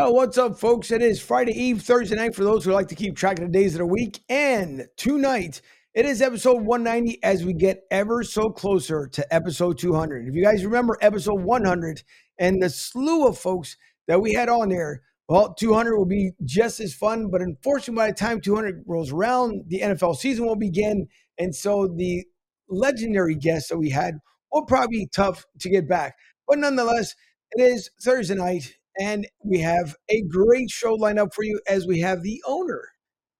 Well, what's up, folks? It is Friday Eve, Thursday night for those who like to keep track of the days of the week. And tonight, it is episode 190 as we get ever so closer to episode 200. If you guys remember episode 100 and the slew of folks that we had on there, well, 200 will be just as fun. But unfortunately, by the time 200 rolls around, the NFL season will begin. And so the legendary guests that we had will probably be tough to get back. But nonetheless, it is Thursday night and we have a great show lined up for you as we have the owner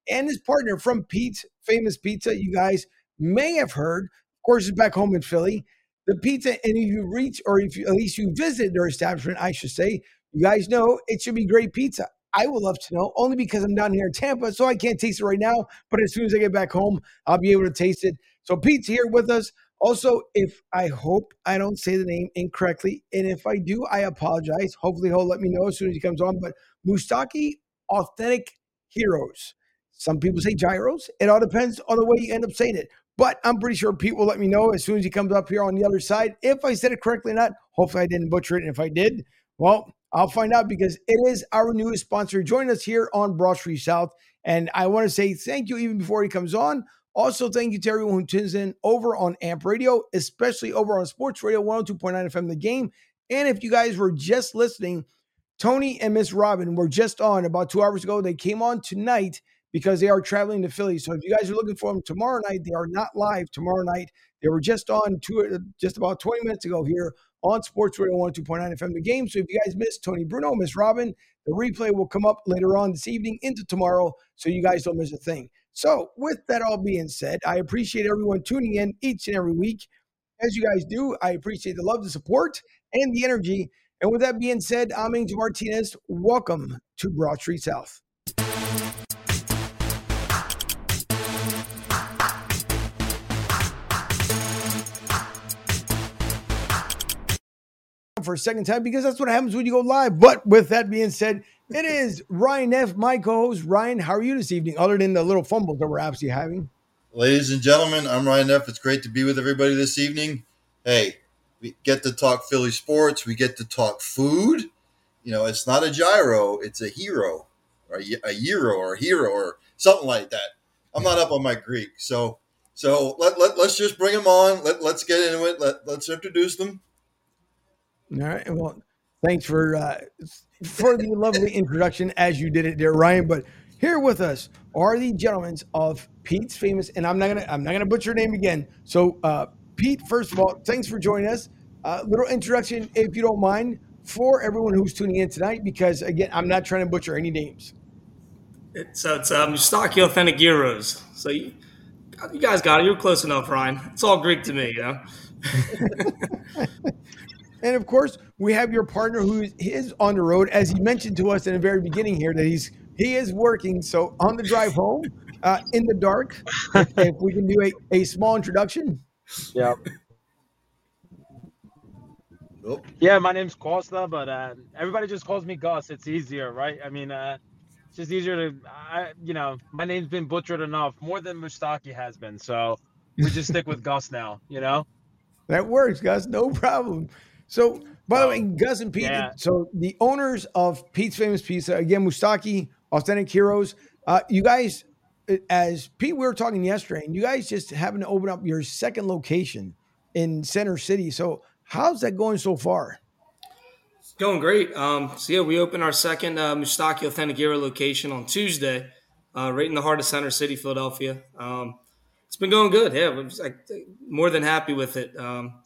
and his partner from Pete's Famous Pizza. You guys may have heard, of course, it's back home in Philly. The pizza, and if you reach, or if you, at least you visit their establishment, I should say, you guys know it should be great pizza. I would love to know, only because I'm down here in Tampa, so I can't taste it right now. But as soon as I get back home, I'll be able to taste it. So Pete's here with us. Also, if I hope I don't say the name incorrectly, and if I do, I apologize. Hopefully, he'll let me know as soon as he comes on. But Moustaki, Authentic Heroes. Some people say gyros. It all depends on the way you end up saying it. But I'm pretty sure Pete will let me know as soon as he comes up here on the other side if I said it correctly or not. Hopefully, I didn't butcher it. And if I did, well, I'll find out because it is our newest sponsor. Join us here on Broad Street South. And I want to say thank you even before he comes on. Also, thank you to everyone who tunes in over on AMP Radio, especially over on Sports Radio 102.9 FM The Game. And if you guys were just listening, Tony and Miss Robin were just on about two hours ago. They came on tonight because they are traveling to Philly. So if you guys are looking for them tomorrow night, they are not live tomorrow night. They were just on two, uh, just about 20 minutes ago here on Sports Radio 102.9 FM The Game. So if you guys missed Tony Bruno, Miss Robin, the replay will come up later on this evening into tomorrow so you guys don't miss a thing. So, with that all being said, I appreciate everyone tuning in each and every week. As you guys do, I appreciate the love, the support, and the energy. And with that being said, I'm Angel Martinez. Welcome to Broad Street South. For a second time, because that's what happens when you go live. But with that being said, it is Ryan F., my co-host. Ryan, how are you this evening? Other than the little fumbles that we're absolutely having. Ladies and gentlemen, I'm Ryan F. It's great to be with everybody this evening. Hey, we get to talk Philly sports. We get to talk food. You know, it's not a gyro; it's a hero, or a, a euro, or a hero, or something like that. I'm not up on my Greek, so so let, let let's just bring them on. Let let's get into it. Let let's introduce them. All right. Well, thanks for uh, for the lovely introduction as you did it there, Ryan. But here with us are the gentlemen of Pete's famous, and I'm not gonna I'm not gonna butcher your name again. So, uh, Pete, first of all, thanks for joining us. Uh, little introduction, if you don't mind, for everyone who's tuning in tonight, because again, I'm not trying to butcher any names. so it's um, Stocky Authentic Euros. So you, you guys got it. You're close enough, Ryan. It's all Greek to me, you know. And of course, we have your partner who is on the road, as he mentioned to us in the very beginning here that he's he is working. So on the drive home, uh, in the dark, if, if, we can do a, a small introduction. Yeah. Nope. Yeah, my name's Costa, but uh, everybody just calls me Gus. It's easier, right? I mean, uh, it's just easier to, I, you know, my name's been butchered enough, more than Moustaki has been. So we just stick with Gus now, you know? That works, Gus. No problem. So, by the way, Gus and Pete, yeah. so the owners of Pete's Famous Pizza, again, Moustaki, Authentic Heroes, uh, you guys, as Pete, we were talking yesterday, and you guys just happen to open up your second location in Center City. So, how's that going so far? It's going great. Um, so, yeah, we opened our second uh, Moustaki Authentic Hero location on Tuesday, uh, right in the heart of Center City, Philadelphia. Um, it's been going good. Yeah, I'm like, more than happy with it. Um, it's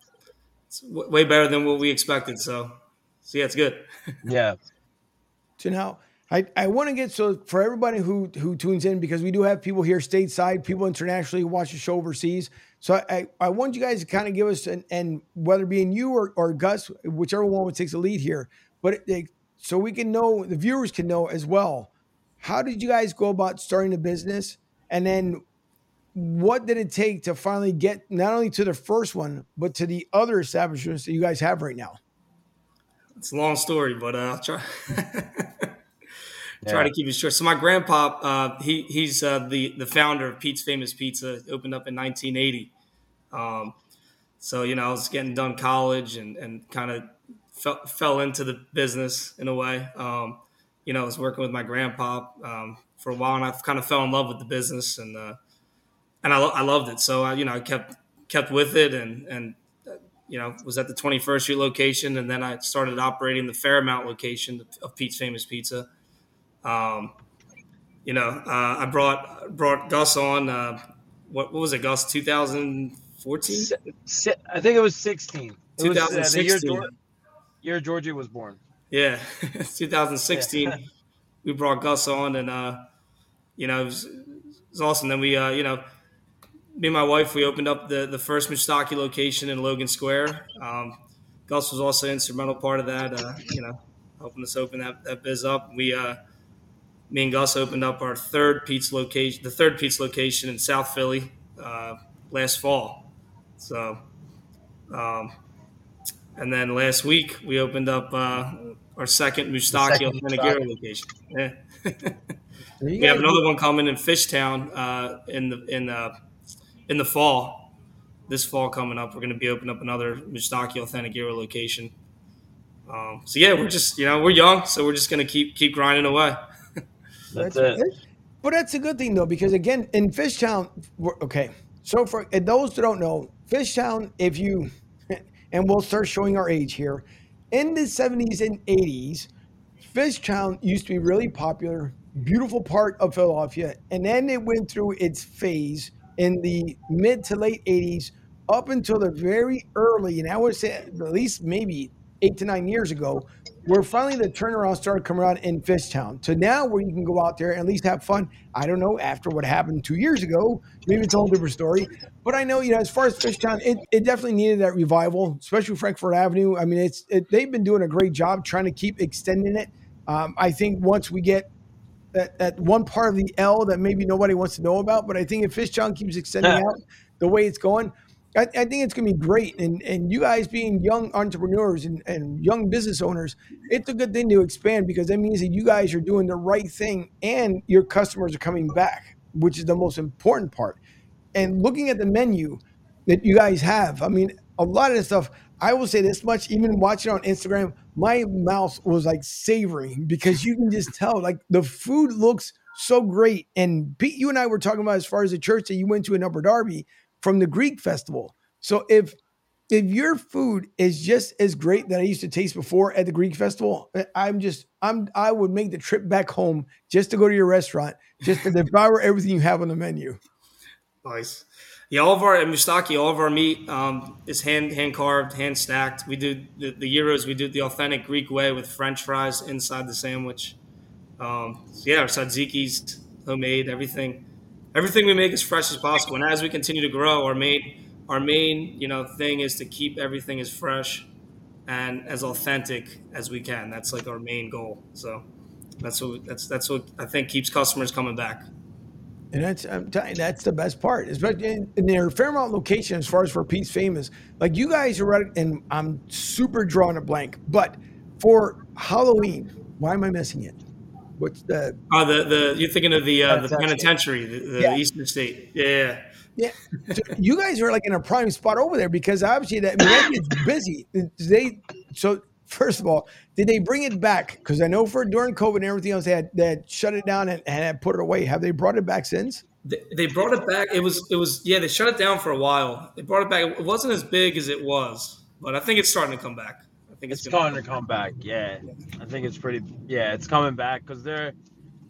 w- way better than what we expected. So, so yeah, it's good. yeah. So now I, I want to get so for everybody who who tunes in because we do have people here stateside, people internationally who watch the show overseas. So I, I want you guys to kind of give us an, and whether being you or, or Gus, whichever one takes the lead here, but it, so we can know the viewers can know as well. How did you guys go about starting the business, and then what did it take to finally get not only to the first one but to the other establishments that you guys have right now? It's a long story, but uh, I'll try try to keep it short. So my grandpa, uh, he he's uh, the the founder of Pete's Famous Pizza. It opened up in 1980. Um, so you know, I was getting done college and and kind of fell, fell into the business in a way. Um, you know, I was working with my grandpa um, for a while, and I kind of fell in love with the business, and uh, and I, I loved it. So I, you know, I kept kept with it, and and uh, you know, was at the 21st Street location, and then I started operating the Fairmount location of Pete's Famous Pizza. Um, you know, uh, I brought brought Gus on. Uh, what, what was it, Gus? 2014? I think it was 16. It 2016. Was, uh, year, year Georgie was born. Yeah, 2016. Yeah. we brought Gus on, and uh, you know, it was, it was awesome. Then we, uh, you know, me and my wife, we opened up the the first Moustaki location in Logan Square. Um, Gus was also an instrumental part of that. Uh, you know, helping us open that, that biz up. We uh, me and Gus opened up our third pizza location, the third pizza location in South Philly uh, last fall. So, um, and then last week we opened up uh, our second Moustaki Menegiro location. Yeah. we have another one coming in Fishtown uh, in the in the in the fall. This fall coming up, we're going to be opening up another Moustaki Authentic location. Um, so yeah, we're just you know we're young, so we're just going to keep keep grinding away. That's, it. But that's a good thing though, because again, in Fishtown, okay. So for those that don't know, Fishtown, if you and we'll start showing our age here, in the 70s and 80s, Fishtown used to be really popular, beautiful part of Philadelphia, and then it went through its phase in the mid to late 80s up until the very early, and I would say at least maybe eight to nine years ago, where finally the turnaround started coming around in Fishtown. So now where you can go out there and at least have fun. I don't know after what happened two years ago, maybe it's a whole different story. But I know, you know, as far as Fishtown, it, it definitely needed that revival, especially Frankford Avenue. I mean, it's it, they've been doing a great job trying to keep extending it. Um, I think once we get that, that one part of the L that maybe nobody wants to know about, but I think if Fishtown keeps extending out the way it's going, I, I, think it's going to be great. And and you guys being young entrepreneurs and, and young business owners, it's a good thing to expand because that means that you guys are doing the right thing and your customers are coming back, which is the most important part. And looking at the menu that you guys have, I mean, a lot of the stuff, I will say this much, even watching on Instagram, my mouth was like savoring because you can just tell like the food looks so great. And Pete, you and I were talking about as far as the church that you went to in Upper Darby from the Greek festival. So if if your food is just as great that I used to taste before at the Greek festival, eh, I'm just I'm I would make the trip back home just to go to your restaurant, just to devour everything you have on the menu. Nice. Yeah, all of our at Moustaki, all of our meat um, is hand hand carved, hand stacked. We do the, the gyros. We do the authentic Greek way with French fries inside the sandwich. Um, so yeah, our tzatziki's homemade. Everything everything we make as fresh as possible. And as we continue to grow, our main our main you know thing is to keep everything as fresh and as authentic as we can. That's like our main goal. So that's what that's that's what I think keeps customers coming back. And that's I'm telling you, that's the best part. Especially in, in their Fairmount location, as far as for Pete's famous. Like you guys are right, and I'm super drawing a blank. But for Halloween, why am I missing it? What's the? Oh, the the you're thinking of the uh, the penitentiary, the, the yeah. Eastern State. Yeah. Yeah, so you guys are like in a prime spot over there because obviously that I mean, it's busy. They so first of all, did they bring it back? Because I know for during COVID and everything else, they had, they had shut it down and, and had put it away. Have they brought it back since? They, brought it back. It was it was yeah. They shut it down for a while. They brought it back. It wasn't as big as it was, but I think it's starting to come back. I think it's, it's starting to come back. Yeah, I think it's pretty. Yeah, it's coming back because they're.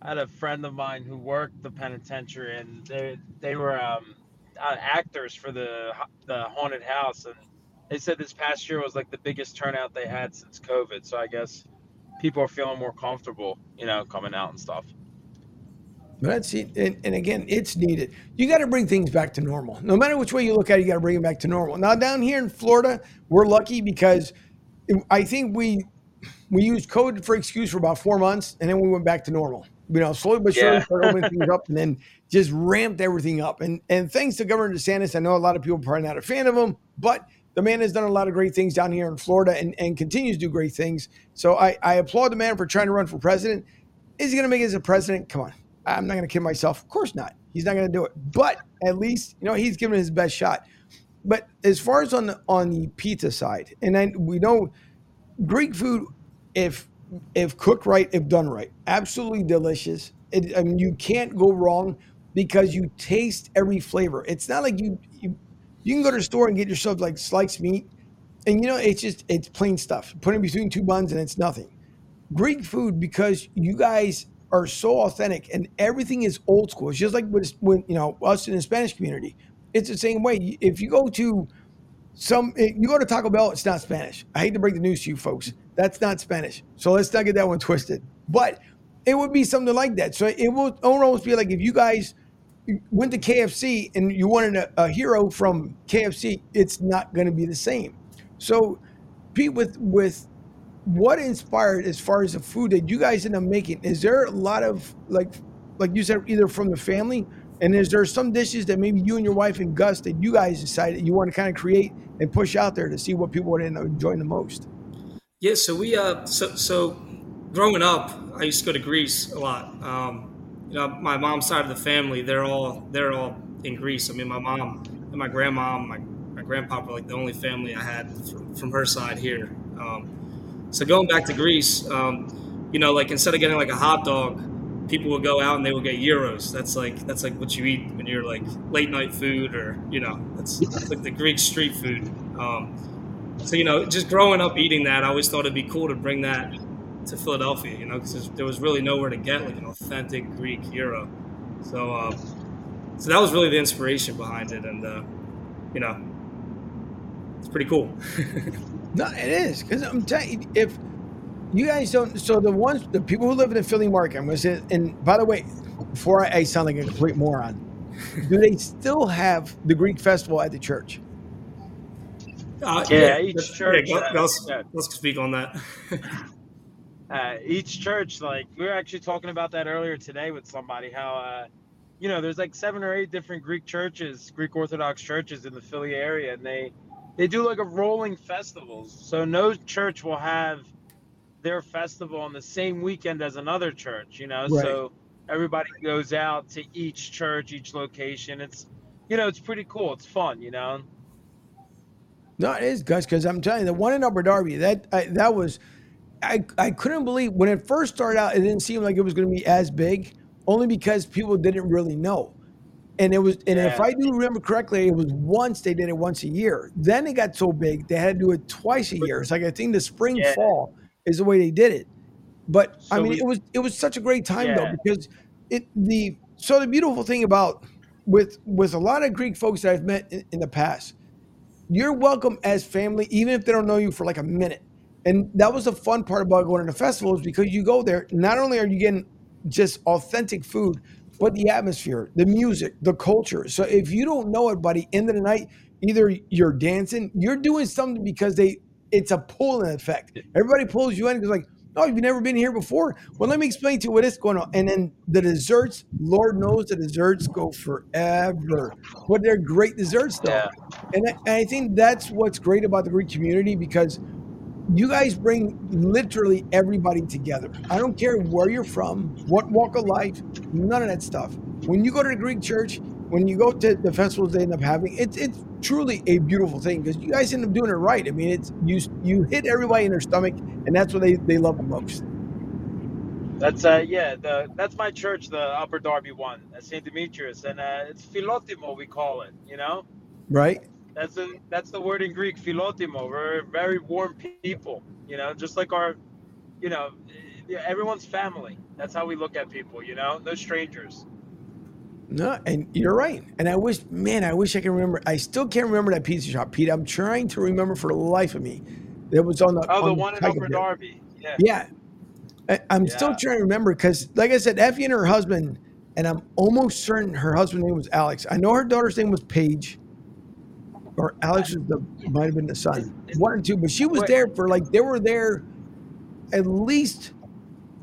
I had a friend of mine who worked the penitentiary, and they they were um, uh, actors for the the haunted house, and they said this past year was like the biggest turnout they had since COVID. So I guess people are feeling more comfortable, you know, coming out and stuff. That's it. And, and again, it's needed. You got to bring things back to normal. No matter which way you look at it, you got to bring it back to normal. Now, down here in Florida, we're lucky because I think we we used code for excuse for about four months, and then we went back to normal. You know, slowly but surely yeah. started opening things up, and then just ramped everything up. And and thanks to Governor DeSantis, I know a lot of people are probably not a fan of him, but the man has done a lot of great things down here in Florida and, and continues to do great things. So I, I applaud the man for trying to run for president. Is he going to make it as a president? Come on. I'm not going to kid myself. Of course not. He's not going to do it. But at least, you know, he's given his best shot. But as far as on the on the pizza side, and then we know Greek food, if if cooked right, if done right, absolutely delicious. It, I mean, you can't go wrong because you taste every flavor. It's not like you you you can go to the store and get yourself like sliced meat, and you know it's just it's plain stuff. Put it between two buns and it's nothing. Greek food because you guys are so authentic and everything is old school. It's just like when you know us in the Spanish community. It's the same way. If you go to some, eh, you go to Taco Bell, it's not Spanish. I hate to break the news to you folks. That's not Spanish. So let's not get that one twisted. But it would be something like that. So it will almost be like if you guys went to KFC and you wanted a, a hero from KFC, it's not going to be the same. So, Pete, with with what inspired as far as the food that you guys end up making? Is there a lot of like, like you said, either from the family, and is there some dishes that maybe you and your wife and Gus that you guys decided you want to kind of create and push out there to see what people would end up enjoying the most? Yeah, so we uh, so so growing up, I used to go to Greece a lot. Um, my mom's side of the family, they're all they're all in Greece. I mean, my mom and my grandma, my my grandpa were like the only family I had from, from her side here. Um, so going back to Greece, um, you know, like instead of getting like a hot dog, people would go out and they would get euros. That's like that's like what you eat when you're like late night food, or you know, that's, that's like the Greek street food. Um, so you know, just growing up eating that, I always thought it'd be cool to bring that to Philadelphia. You know, because there was really nowhere to get like an authentic Greek gyro. So, um, so that was really the inspiration behind it, and uh, you know, it's pretty cool. No, it is because I'm telling you, if you guys don't, so the ones, the people who live in the Philly market, I'm going to say, and by the way, before I, I sound like a complete moron, do they still have the Greek festival at the church? Uh, yeah, each church. Yeah, let's, let's speak on that. uh, each church, like we were actually talking about that earlier today with somebody, how uh, you know there's like seven or eight different Greek churches, Greek Orthodox churches in the Philly area, and they they do like a rolling festivals. So no church will have their festival on the same weekend as another church, you know. Right. So everybody goes out to each church, each location. It's you know, it's pretty cool. It's fun, you know. No, it is, Gus, because I'm telling you, the one in Upper Darby, that I, that was, I I couldn't believe when it first started out. It didn't seem like it was going to be as big, only because people didn't really know. And it was, and yeah. if I do remember correctly, it was once they did it once a year. Then it got so big they had to do it twice a year. It's like I think the spring yeah. fall is the way they did it. But so I mean, we, it was it was such a great time yeah. though because it the so the beautiful thing about with with a lot of Greek folks that I've met in, in the past, you're welcome as family even if they don't know you for like a minute. And that was the fun part about going to the festivals because you go there. Not only are you getting just authentic food, but the atmosphere, the music, the culture. So if you don't know it, buddy, end of the night, either you're dancing, you're doing something because they it's a pulling effect. Everybody pulls you in because like, oh, you've never been here before. Well, let me explain to you what is going on. And then the desserts, Lord knows the desserts go forever. But they're great desserts though. Yeah. And, I, and I think that's what's great about the Greek community because you guys bring literally everybody together. I don't care where you're from, what walk of life, none of that stuff. When you go to the Greek church, when you go to the festivals they end up having, it's it's truly a beautiful thing because you guys end up doing it right. I mean, it's you you hit everybody in their stomach, and that's what they they love the most. That's uh yeah, the that's my church, the Upper Darby one, at St. Demetrius, and uh, it's Philotimo we call it, you know. Right. That's the that's the word in Greek, philotimo. We're very warm people, you know, just like our, you know, everyone's family. That's how we look at people, you know, no strangers. No, and you're right. And I wish, man, I wish I can remember. I still can't remember that pizza shop, Pete. I'm trying to remember for the life of me. That was on the oh, on the one in Upper Darby. Yeah, yeah. I, am yeah. still trying to remember because, like I said, Effie and her husband, and I'm almost certain her husband's name was Alex. I know her daughter's name was Paige or Alex was the might have been the son, one or two, but she was there for like they were there at least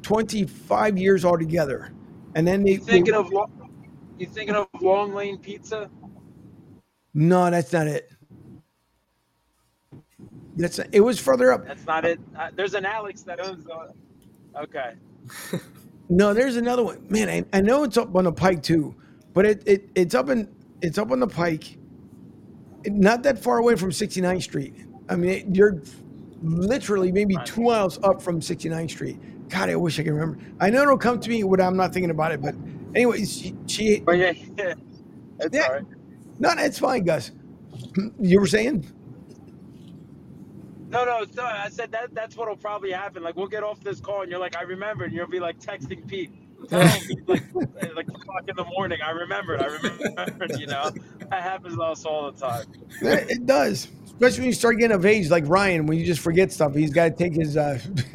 twenty five years altogether, and then they you thinking they, of you thinking of Long Lane Pizza? No, that's not it. That's it was further up. That's not it. Uh, there's an Alex that owns. The, okay. no, there's another one. Man, I, I know it's up on the Pike too, but it, it it's up in it's up on the Pike not that far away from 69th Street. I mean, you're literally maybe two miles up from 69th Street. God, I wish I could remember. I know it'll come to me when I'm not thinking about it, but anyways, she, she But yeah, yeah. It's Yeah. right. no, it's fine, Gus. You were saying? No, no, so I said that that's what'll probably happen. Like we'll get off this call and you're like, I remember, and you'll be like texting Pete. Like like o'clock in the morning. I remembered. I remembered. You know, that happens to us all the time. Yeah, It does, especially when you start getting of age, like Ryan. When you just forget stuff, he's got to take his uh,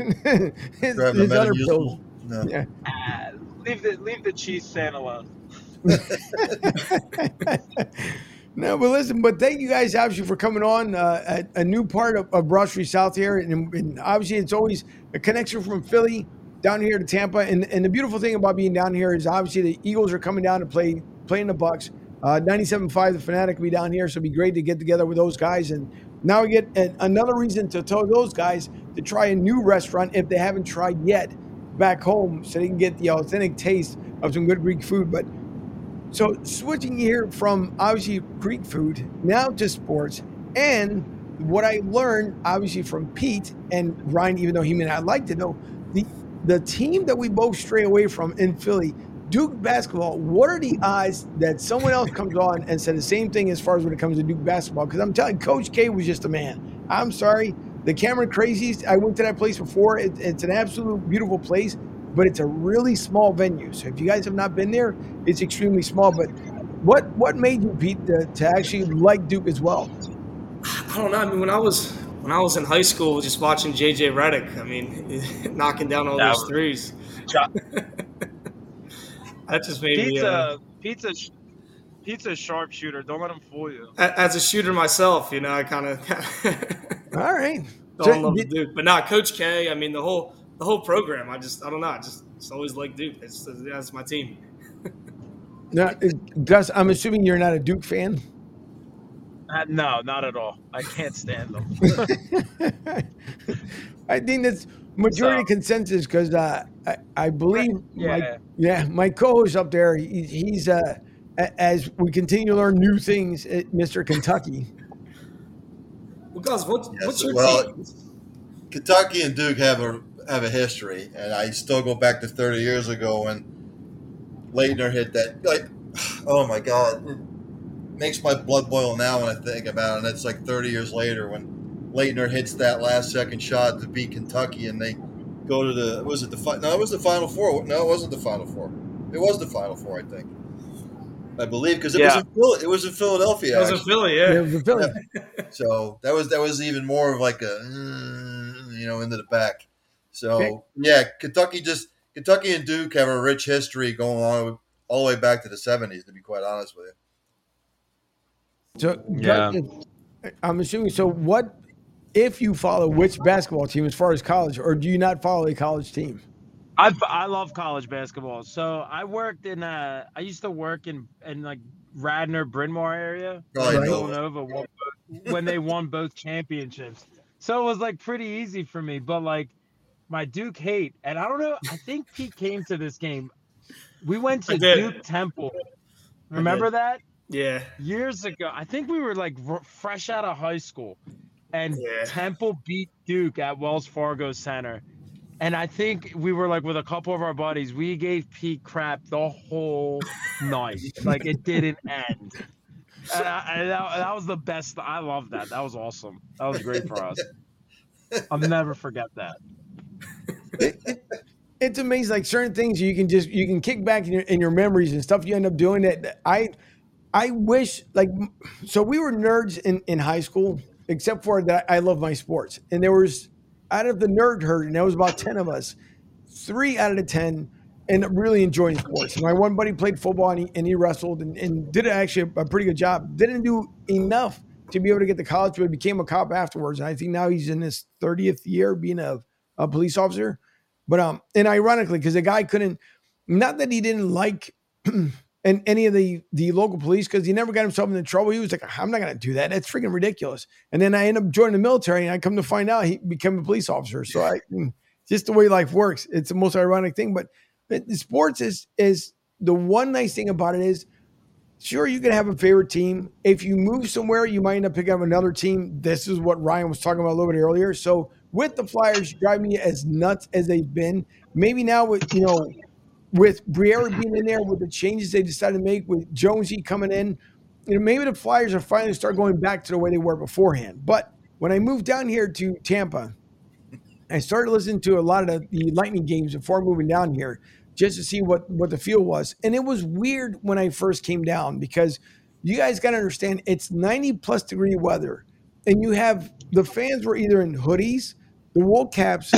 his, his other pills. No. Yeah. Ah, leave the leave the cheese stand alone. no, but listen, but thank you guys obviously for coming on uh, a, a new part of, of Broad Street South here, and, and obviously it's always a connection from Philly down here to Tampa. And, and the beautiful thing about being down here is obviously the Eagles are coming down to play playing the Bucs. Uh, 97.5, the Fanatic will be down here, so it'd be great to get together with those guys. And now we get another reason to tell those guys to try a new restaurant if they haven't tried yet back home, so they can get the authentic taste of some good Greek food. But so switching here from obviously Greek food now to sports, and what I learned obviously from Pete and Ryan, even though he may not like to know, the the team that we both stray away from in Philly, Duke basketball. What are the odds that someone else comes on and said the same thing as far as when it comes to Duke basketball? Because I'm telling, Coach K was just a man. I'm sorry, the Cameron Crazies. I went to that place before. It, it's an absolute beautiful place but it's a really small venue. So if you guys have not been there, it's extremely small. But what what made you, Pete, to, to actually like Duke as well? I don't know. I mean, when I was when I was in high school, just watching JJ Redick, I mean, knocking down all That those was- threes. that just made Pete's me. Uh, a Pete's a sh- Pete's sharpshooter. Don't let him fool you. as a shooter myself, you know, I kind of All right. fell in So love with Duke. But not Coach K. I mean, the whole the whole program. I just I don't know. I just, just always like Duke. It's, that's my team. now, Gus, I'm assuming you're not a Duke fan. Uh, no, not at all. I can't stand them. I think that's majority So- consensus because uh, I, I believe my Yeah. yeah my co-host up there he, he's uh, a- as we continue to learn new things at Mr. Kentucky. Well, guys, what, Yes, what's your well, team? Kentucky and Duke have a have a history, and I still go back to 30 years ago when Laettner hit that. Like, oh my God, it makes my blood boil now when I think about it. And it's like 30 years later when Laettner hits that last second shot to beat Kentucky, and they go to the was it the fi- no it was the Final Four. No, it wasn't the Final Four. It was the Final Four, I think. I believe because it was in Phil- it was in Philadelphia. It was in. Philly, Yeah, yeah. the Philly. So that was that was even more of like a mm, you know into the back. So Okay. yeah, Kentucky just Kentucky and Duke have a rich history going on all the way back to the seventies. To be quite honest with you, So Yeah. I'm assuming. So what if you follow which basketball team as far as college, or do you not follow a college team? I I love college basketball. So I worked in uh I used to work in in like Radnor Bryn Mawr area Probably Right. Villanova won when they won both championships. So it was like pretty easy for me, but like my Duke hate, and I don't know. I think Pete came to this game. We went to Duke Temple. Remember that Yeah. years ago? I think we were like r- fresh out of high school, and Yeah. Temple beat Duke at Wells Fargo Center. And I think we were like with a couple of our buddies. We gave Pete crap the whole night. Like it didn't end. And, I, and that, that was the best. I love that. That was awesome. That was great for us. I'll never forget that. It's amazing, like certain things you can just you can kick back in your in your memories and stuff you end up doing. That I I wish like so we were nerds in in high school, except for that I love my sports, and there was out of the nerd herd, and there was about ten of us, three out of the ten. And really enjoying sports. My one buddy played football and he, and he wrestled and, and did actually a, a pretty good job. Didn't do enough to be able to get to college, but became a cop afterwards. And I think now he's in his 30th year being a, a police officer. But um, and ironically, because the guy couldn't, not that he didn't like and any of the the local police, because he never got himself into trouble. He was like, I'm not gonna do that. That's freaking ridiculous. And then I end up joining the military, and I come to find out he became a police officer. So I mm, just the way life works. It's the most ironic thing. But but the sports is is the one nice thing about it is sure you can have a favorite team. If you move somewhere, you might end up picking up another team. This is what Ryan was talking about a little bit earlier. So with the Flyers drive me as nuts as they've been. Maybe now with you know with Briere being in there, with the changes they decided to make, with Jonesy coming in, you know, maybe the Flyers are finally start going back to the way they were beforehand. But when I moved down here to Tampa, I started listening to a lot of the, the Lightning games before moving down here, just to see what what the feel was. And it was weird when I first came down because you guys got to understand it's 90 plus degree weather, and you have the fans were either in hoodies, the wool caps,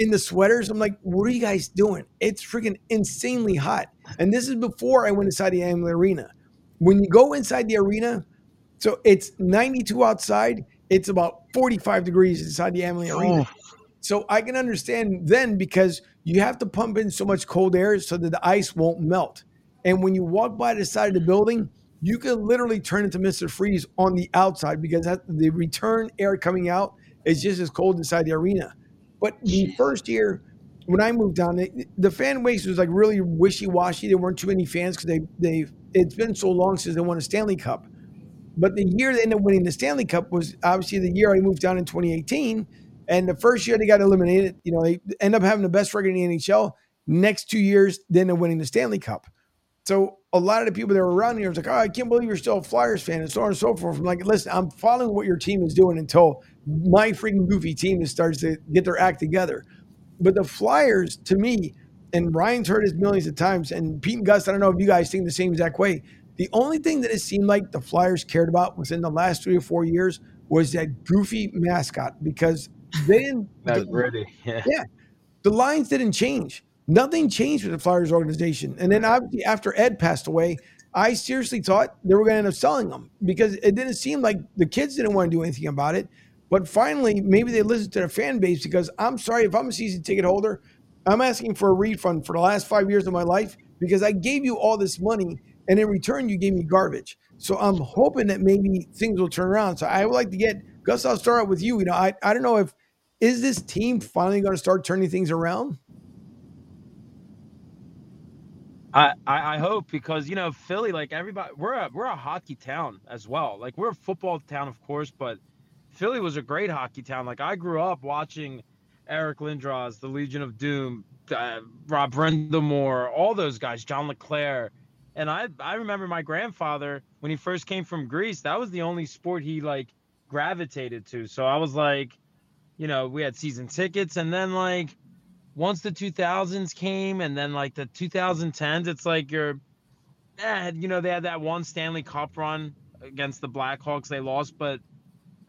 in the sweaters. I'm like, what are you guys doing? It's freaking insanely hot. And this is before I went inside the Arena. When you go inside the arena, so it's 92 outside, it's about 45 degrees inside the Amalie Arena. Oh. So I can understand then because you have to pump in so much cold air so that the ice won't melt. And when you walk by the side of the building, you can literally turn into Mr. Freeze on the outside because the return air coming out is just as cold inside the arena. But the first year when I moved down, the fan base was like really wishy washy. There weren't too many fans because they they it's been so long since they won a Stanley Cup. But the year they ended up winning the Stanley Cup was obviously the year I moved down in 2018. And the first year they got eliminated, you know, they end up having the best record in the NHL. Next two years, then they're winning the Stanley Cup. So a lot of the people that were around here was like, oh, I can't believe you're still a Flyers fan and so on and so forth. I'm like, listen, I'm following what your team is doing until my freaking goofy team starts to get their act together. But the Flyers, to me, and Ryan's heard this millions of times, and Pete and Gus, I don't know if you guys think the same exact way. The only thing that it seemed like the Flyers cared about within the last three or four years was that goofy mascot because they didn't. That's the, Yeah. yeah. The lines didn't change. Nothing changed with the Flyers organization. And then obviously after Ed passed away, I seriously thought they were going to end up selling them because it didn't seem like the kids didn't want to do anything about it. But finally, maybe they listen to their fan base because I'm sorry if I'm a season ticket holder, I'm asking for a refund for the last five years of my life because I gave you all this money and in return you gave me garbage. So I'm hoping that maybe things will turn around. So I would like to get Gus. I'll start out with you. You know, I, I don't know if is this team finally going to start turning things around. I, I, hope because you know Philly, like everybody, we're a we're a hockey town as well. Like we're a football town, of course, but Philly was a great hockey town. Like I grew up watching Eric Lindros, the Legion of Doom, uh, Rob Brind'Amour, all those guys, John LeClair. And I I remember my grandfather when he first came from Greece, that was the only sport he like gravitated to. So I was like, you know, we had season tickets and then like once the 2000s came and then like the 2010s, it's like you're eh, you know, they had that one Stanley Cup run against the Blackhawks they lost, but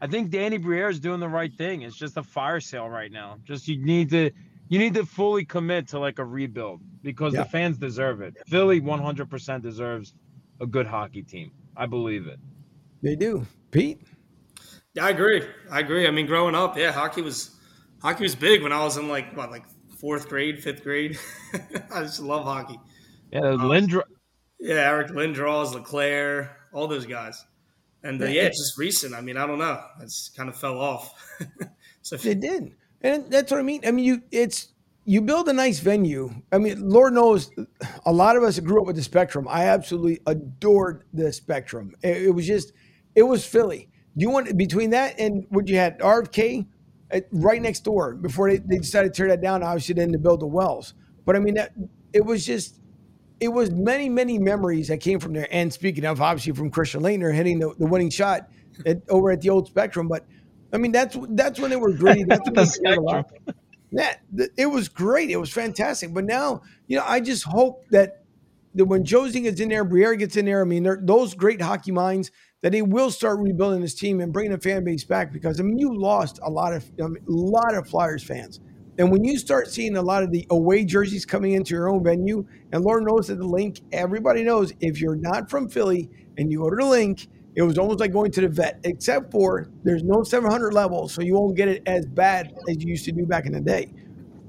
I think Danny Briere is doing the right thing. It's just a fire sale right now. Just you need to you need to fully commit to like a rebuild because yeah. the fans deserve it. Philly 100% deserves a good hockey team. I believe it. They do. Pete? Yeah, I agree. I agree. I mean, growing up, yeah, hockey was hockey was big when I was in like what, like fourth grade, fifth grade. I just love hockey. Yeah, um, Yeah, Eric Lindros, Leclair, all those guys. And uh, yeah, it's just recent. I mean, I don't know. It's kind of fell off. so it did, and that's what I mean. I mean, you it's you build a nice venue. I mean, Lord knows, a lot of us grew up with the Spectrum. I absolutely adored the Spectrum. It, it was just, it was Philly. You want between that and what you had RFK uh, right next door before they, they decided to tear that down. Obviously, then to build the wells. But I mean, that it was just it was many, many memories that came from there. And speaking of, obviously, from Christian Laettner hitting the, the winning shot at, over at the old Spectrum. But I mean, that's that's when they were great. That's when they a lot. Yeah, it was great. It was fantastic. But now, you know, I just hope that, that when Jonesy gets in there, Briere gets in there, I mean, those great hockey minds that they will start rebuilding this team and bringing the fan base back because I mean, you lost a lot of I mean, a lot of Flyers fans. And when you start seeing a lot of the away jerseys coming into your own venue, and Lord knows that the Linc, everybody knows if you're not from Philly and you go to the Linc, it was almost like going to the vet, except for there's no 700 level, so you won't get it as bad as you used to do back in the day.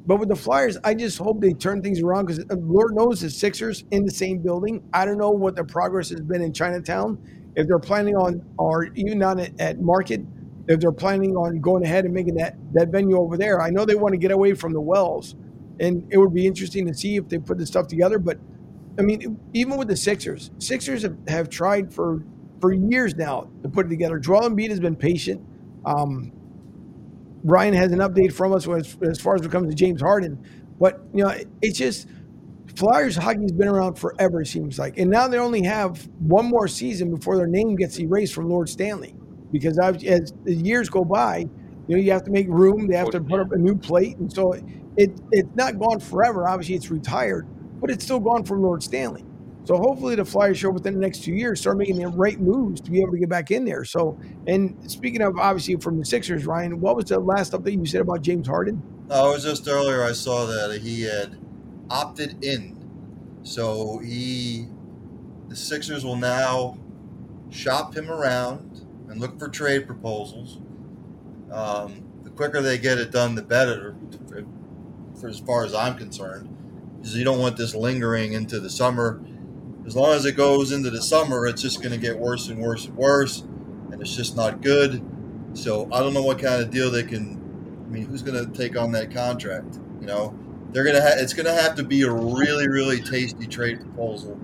But with the Flyers, I just hope they turn things around because uh, Lord knows the Sixers in the same building. I don't know what the progress has been in Chinatown. If they're planning on, or even not at, at Market, if they're planning on going ahead and making that that venue over there. I know they want to get away from the wells, and it would be interesting to see if they put this stuff together. But I mean, even with the Sixers, Sixers have, have tried for for years now to put it together. Joel Embiid has been patient. Um, Ryan has an update from us as, as far as it comes to James Harden. But you know, it's just Flyers hockey's been around forever. It seems like, and now they only have one more season before their name gets erased from Lord Stanley. Because as the years go by, you know, you have to make room. They have to put up a new plate, and so it it's not gone forever. Obviously, it's retired, but it's still gone from Lord Stanley. So hopefully the Flyers show within the next two years start making the right moves to be able to get back in there. So, and speaking of obviously from the Sixers, Ryan, what was the last update you said about James Harden? Oh, it was just earlier I saw that he had opted in. So he, the Sixers will now shop him around and look for trade proposals. Um, the quicker they get it done, the better, for, for as far as I'm concerned, because you don't want this lingering into the summer as long as it goes into the summer, it's just going to get worse and worse and worse, and it's just not good. So I don't know what kind of deal they can. I mean, who's going to take on that contract? You know, they're going to. Ha- it's going to have to be a really, really tasty trade proposal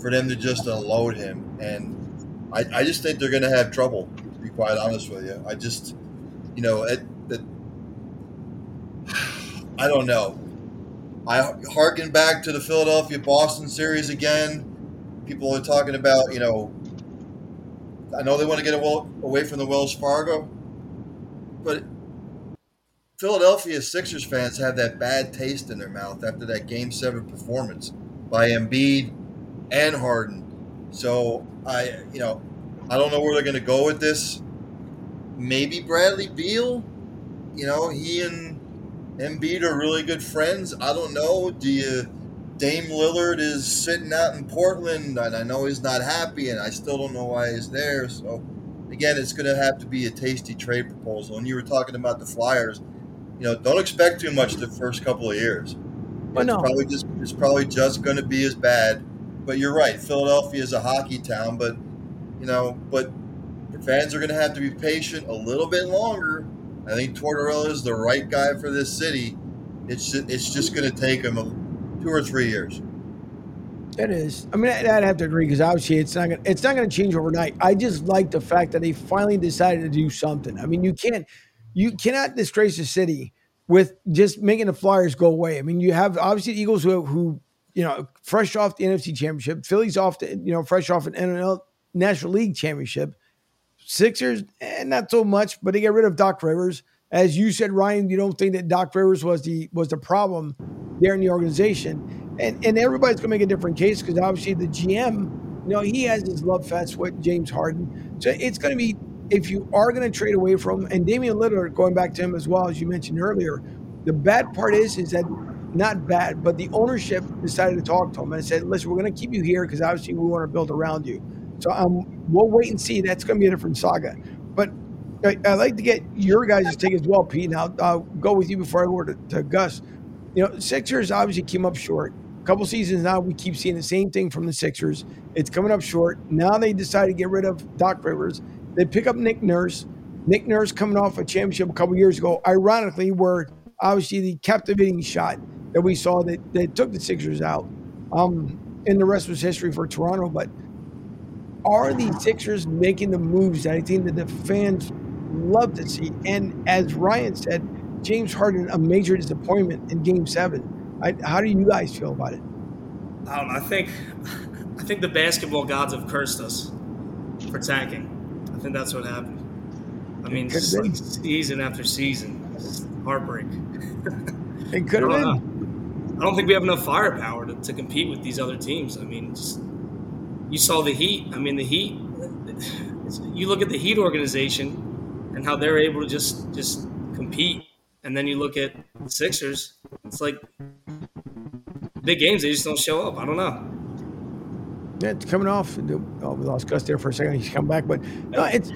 for them to just unload him, and I, I just think they're going to have trouble. To be quite honest with you, I just, you know, it, it, I don't know. I harken back to the Philadelphia Boston series again. People are talking about, you know, I know they want to get away from the Wells Fargo, but Philadelphia Sixers fans have that bad taste in their mouth after that Game Seven performance by Embiid and Harden. So I, you know, I don't know where they're going to go with this. Maybe Bradley Beal. You know, he and Embiid are really good friends. I don't know. Do you? Dame Lillard is sitting out in Portland, and I know he's not happy, and I still don't know why he's there. So, again, it's going to have to be a tasty trade proposal. And you were talking about the Flyers. You know, don't expect too much the first couple of years. But it's no. probably just it's probably just going to be as bad. But you're right. Philadelphia is a hockey town, but you know, but the fans are going to have to be patient a little bit longer I think Tortorella is the right guy for this city. It's it's just going to take him two or three years. It is. I mean, I'd have to agree because obviously it's not gonna, it's not going to change overnight. I just like the fact that they finally decided to do something. I mean, you can't you cannot disgrace the city with just making the Flyers go away. I mean, you have obviously Eagles who, who you know fresh off the NFC Championship, Phillies off the you know fresh off an NL National League Championship. Sixers, eh, not so much, but they get rid of Doc Rivers. As you said, Ryan, you don't think that Doc Rivers was the was the problem there in the organization, and and everybody's going to make a different case because obviously the GM, you know, he has his love fest with James Harden, so it's going to be if you are going to trade away from and Damian Lillard, going back to him as well as you mentioned earlier, the bad part is is that not bad, but the ownership decided to talk to him and said, listen, we're going to keep you here because obviously we want to build around you. So um, we'll wait and see. That's going to be a different saga. But I, would like to get your guys' take as well, Pete. Now I'll go with you before I go to, to Gus. You know, Sixers obviously came up short. A couple seasons now, we keep seeing the same thing from the Sixers. It's coming up short. Now they decide to get rid of Doc Rivers. They pick up Nick Nurse. Nick Nurse coming off a championship a couple years ago, ironically, were obviously the captivating shot that we saw that, that took the Sixers out. Um, and the rest was history for Toronto. But are the Sixers making the moves that I think that the fans love to see? And as Ryan said, James Harden a major disappointment in Game Seven. I, how do you guys feel about it? I don't know. I think I think the basketball gods have cursed us for tanking. I think that's what happened. I mean, season after season, heartbreak. It could have been. Know. I don't think we have enough firepower to, to compete with these other teams. I mean, just you saw the Heat. I mean, the Heat. You look at the Heat organization and how they're able to just just compete, and then you look at the Sixers. It's like big games; they just don't show up. I don't know. Yeah, it's coming off. Oh, we lost Gus there for a second. He's come back, but no, it's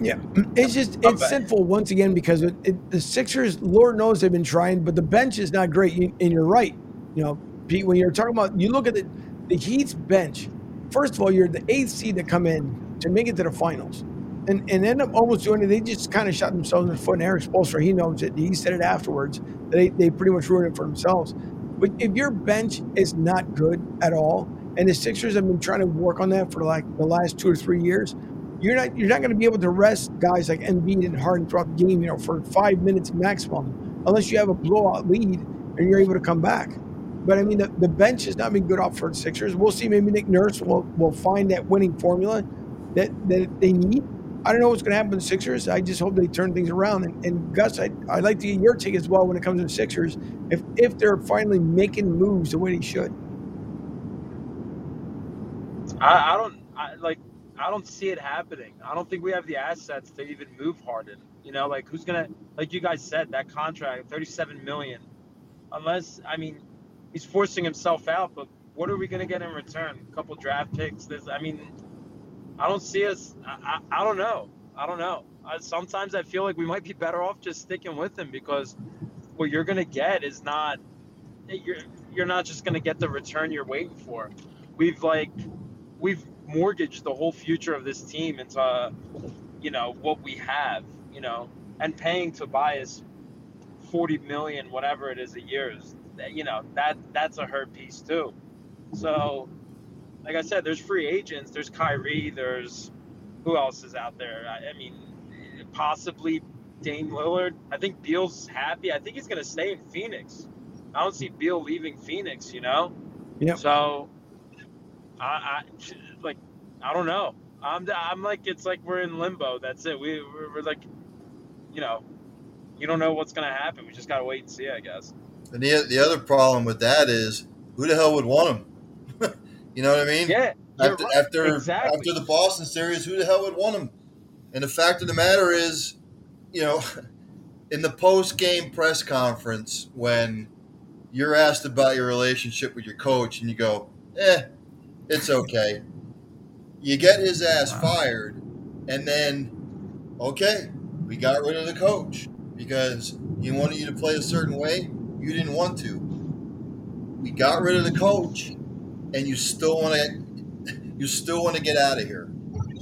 yeah, it's just it's sinful once again because it, it, the Sixers, Lord knows they've been trying, but the bench is not great. and you're right. You know, Pete, when you're talking about, you look at the the Heat's bench first of all, you're the eighth seed to come in to make it to the finals. And, and end up almost doing it. They just kind of shot themselves in the foot. And Erik Spoelstra, he knows it. He said it afterwards. They, they pretty much ruined it for themselves. But if your bench is not good at all, and the Sixers have been trying to work on that for like the last two or three years, you're not you're not going to be able to rest guys like Embiid and Harden throughout the game, you know, for five minutes maximum, unless you have a blowout lead and you're able to come back. But I mean, the, the bench has not been good off for the Sixers. We'll see. Maybe Nick Nurse will will find that winning formula that that they need. I don't know what's going to happen with the Sixers. I just hope they turn things around. And, and Gus, I, I'd like to get your take as well when it comes to the Sixers, if if they're finally making moves the way they should. I, I don't I, like. I don't see it happening. I don't think we have the assets to even move Harden. You know, like who's gonna, like you guys said, that contract, thirty-seven million. Unless, I mean, he's forcing himself out. But what are we gonna get in return? A couple draft picks. There's, I mean, I don't see us. I, I, I don't know. I don't know. I, sometimes I feel like we might be better off just sticking with him because what you're gonna get is not. You're you're not just gonna get the return you're waiting for. We've like, we've mortgaged the whole future of this team into, you know, what we have. You know, and paying Tobias forty million, whatever it is, a year is, you know, that that's a hurt piece too. So like I said, there's free agents. There's Kyrie. There's who else is out there? I, I mean, possibly Dame Lillard. I think Beal's happy. I think he's going to stay in Phoenix. I don't see Beal leaving Phoenix. You know. Yeah. So, I, I like, I don't know. I'm I'm like it's like we're in limbo. That's it. We we're, we're like, you know, you don't know what's going to happen. We just got to wait and see. I guess. And the the other problem with that is who the hell would want him? You know what I mean? Yeah. After right. after, exactly. after the Boston series, who the hell would want him? And the fact of the matter is, you know, in the post game press conference when you're asked about your relationship with your coach and you go, "Eh, it's okay." you get his ass fired, and then, okay, we got rid of the coach because he wanted you to play a certain way. You didn't want to. We got rid of the coach and you still want to you still want to get out of here.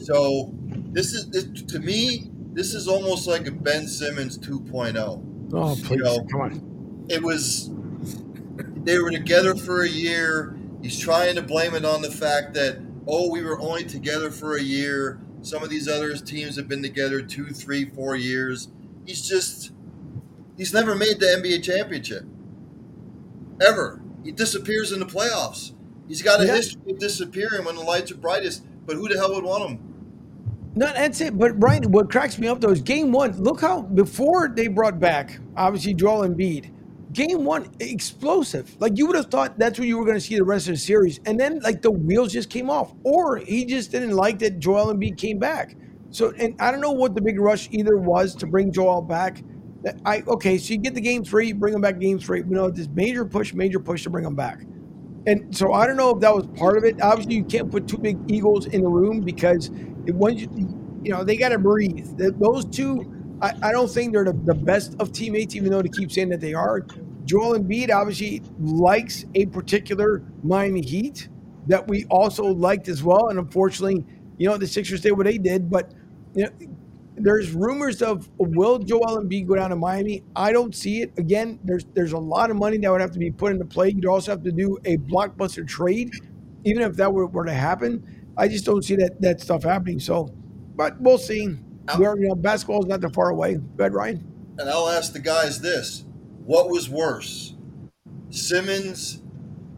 So this is this, to me this is almost like a Ben Simmons 2.0. Oh, please, You know, come on. It was they were together for a year. He's trying to blame it on the fact that oh we were only together for a year. Some of these other teams have been together two, three, four years. He's just he's never made the NBA championship. Ever. He disappears in the playoffs. He's got a Yeah. history of disappearing when the lights are brightest, but who the hell would want him? No, that's it. But Brian, what cracks me up though is game one. Look how before they brought back obviously Joel Embiid. Game one, explosive. Like you would have thought that's what you were going to see the rest of the series, and then like the wheels just came off, or he just didn't like that Joel Embiid came back. So, and I don't know what the big rush either was to bring Joel back. I okay, so you get the game three, bring him back game three. You know, this major push, major push to bring him back. And so I don't know if that was part of it. Obviously, you can't put two big eagles in the room because it, once you, you know they got to breathe. Those two, I, I don't think they're the, the best of teammates, even though they keep saying that they are. Joel Embiid obviously likes a particular Miami Heat that we also liked as well, and unfortunately, you know the Sixers did what they did. But you know, there's rumors of will Joel Embiid go down to Miami? I don't see it. Again, there's there's a lot of money that would have to be put into play. You'd also have to do a blockbuster trade, even if that were, were to happen. I just don't see that that stuff happening. So, but we'll see. We're, you know, basketball is not that far away. Go ahead, Ryan. And I'll ask the guys this what was worse? Simmons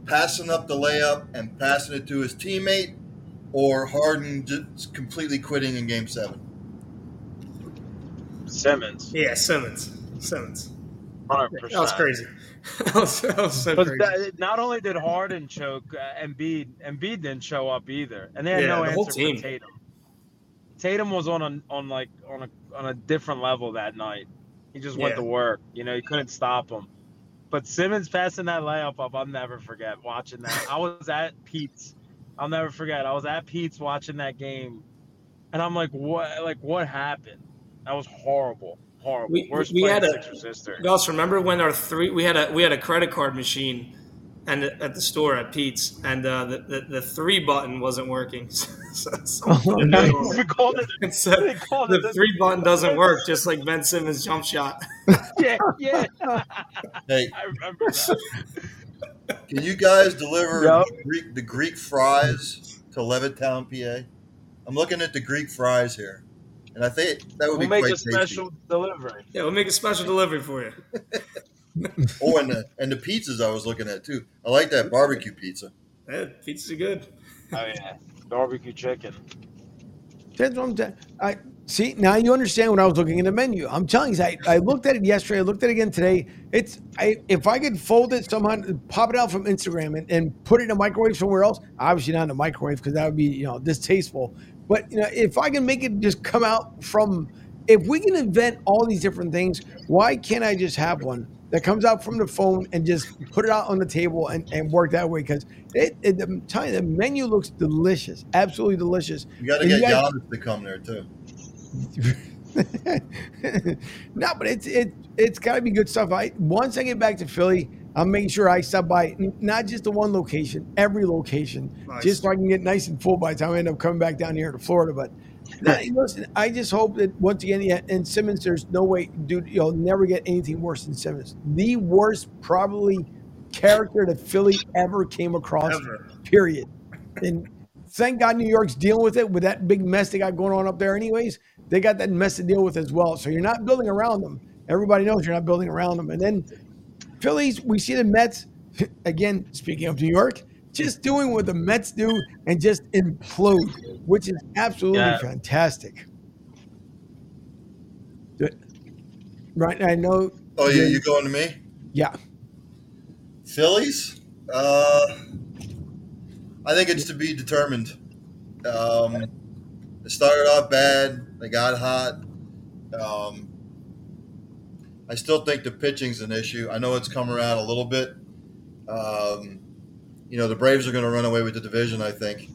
passing up the layup and passing it to his teammate, or Harden just completely quitting in game seven? Simmons. Yeah, Simmons. Simmons. Hundred That was crazy. that, was, that was so But crazy. that, not only did Harden choke, uh, Embiid, Embiid didn't show up either, and they had Yeah, no the whole answer team. for Tatum. Tatum was on a on like on a on a different level that night. He just went to work. You know, you couldn't stop him. But Simmons passing that layup up, I'll never forget watching that. I was at Pete's. I'll never forget. I was at Pete's watching that game, and I'm like, what? Like, what happened? That was horrible, horrible. We- Worst we play had in a- Sixers history. Gus, remember when our three we had a we had a credit card machine and at the store at Pete's and uh, the, the the three button wasn't working. so, someone put nice. called it. and said They called it the three button doesn't work, just like Ben Simmons jump shot. Yeah, yeah. Hey, I remember that. can you guys deliver Yep. Greek, the Greek fries to Levittown, PA? I'm looking at the Greek fries here, and I think that would We'll be make quite a special tasty. delivery. Yeah, we'll make a special delivery for you. Oh, and the and the pizzas I was looking at too. I like that barbecue pizza. Yeah, pizzas are good. Oh yeah, barbecue chicken. That's what I'm saying. I see now you understand when I was looking at the menu. I'm telling you, I, I looked at it yesterday. I looked at it again today. It's I if I could fold it somehow, pop it out from Instagram and, and put it in a microwave somewhere else. Obviously not in a microwave because that would be you know distasteful. But you know if I can make it just come out from, if we can invent all these different things, why can't I just have one that comes out from the phone and just put it out on the table and, and work that way? Because it, it I'm you, the menu looks delicious, absolutely delicious. You got to get you guys- Giannis to come there too. no, but it's it it's got to be good stuff. I once I get back to Philly, I'm making sure I stop by not just the one location, every location, Nice. just so I can get nice and full by the time I end up coming back down here to Florida. But no, listen, I just hope that once again, yeah, and Simmons, there's no way, dude, you'll never get anything worse than Simmons. The worst, probably, character that Philly ever came across Ever. period. And thank God New York's dealing with it with that big mess they got going on up there, anyways. They got that mess to deal with as well. So you're not building around them. Everybody knows you're not building around them. And then Phillies, we see the Mets, again, speaking of New York, just doing what the Mets do and just implode, which is absolutely Yeah. fantastic. Right. I know. Oh, Yeah. you going to me? Yeah. Phillies? Uh, I think it's to be determined. Um, they started off bad. They got hot. Um, I still think the pitching's an issue. I know it's come around a little bit. Um, you know, the Braves are going to run away with the division, I think.